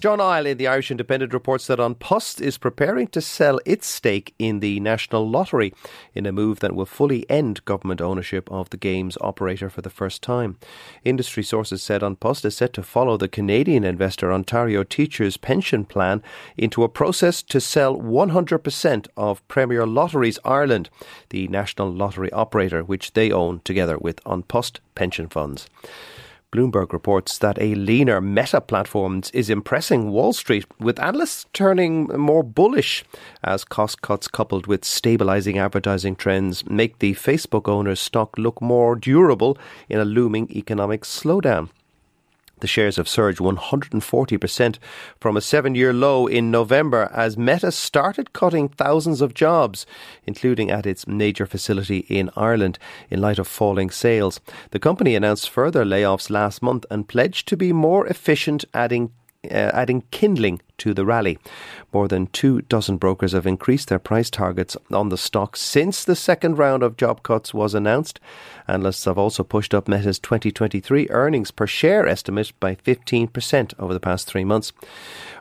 John Isle in the Irish Independent reports that An Post is preparing to sell its stake in the National Lottery in a move that will fully end government ownership of the game's operator for the first time. Industry sources said An Post is set to follow the Canadian investor Ontario Teachers Pension Plan into a process to sell 100% of Premier Lotteries Ireland, the national lottery operator, which they own together with An Post pension funds. Bloomberg reports that a leaner Meta Platforms is impressing Wall Street, with analysts turning more bullish as cost cuts coupled with stabilizing advertising trends make the Facebook owner's stock look more durable in a looming economic slowdown. The shares have surged 140% from a seven year low in November as Meta started cutting thousands of jobs, including at its major facility in Ireland, in light of falling sales. The company announced further layoffs last month and pledged to be more efficient, adding uh, adding kindling to the rally. More than two dozen brokers have increased their price targets on the stock since the second round of job cuts was announced. Analysts have also pushed up Meta's 2023 earnings per share estimate by 15% over the past three months.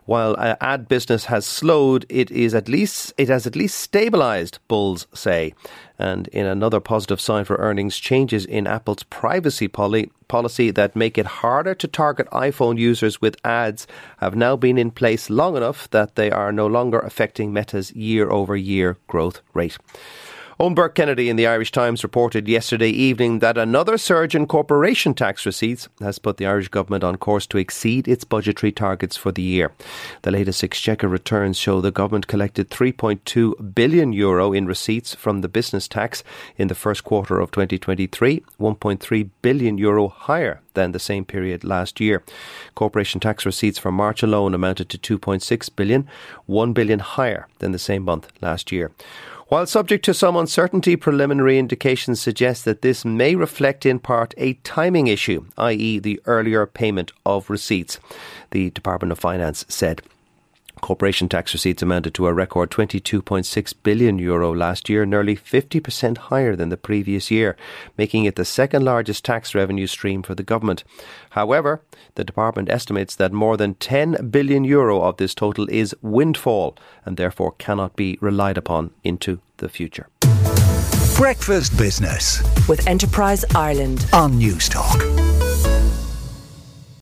While uh, ad business has slowed, it is at least it has at least stabilized, bulls say. And in another positive sign for earnings, changes in Apple's privacy poly- policy that make it harder to target iPhone users with ads have now been in place long enough that they are no longer affecting Meta's year over year growth rate. Burke Kennedy in the Irish Times reported yesterday evening that another surge in corporation tax receipts has put the Irish government on course to exceed its budgetary targets for the year. The latest Exchequer returns show the government collected 3.2 billion euro in receipts from the business tax in the first quarter of 2023, 1.3 billion euro higher than the same period last year. Corporation tax receipts for March alone amounted to 2.6 billion, 1 billion higher than the same month last year. While subject to some uncertainty, preliminary indications suggest that this may reflect in part a timing issue, i.e., the earlier payment of receipts, the Department of Finance said. Corporation tax receipts amounted to a record 22.6 billion euro last year, nearly 50% higher than the previous year, making it the second largest tax revenue stream for the government. However, the department estimates that more than 10 billion euro of this total is windfall and therefore cannot be relied upon into the future. Breakfast Business with Enterprise Ireland on Newstalk.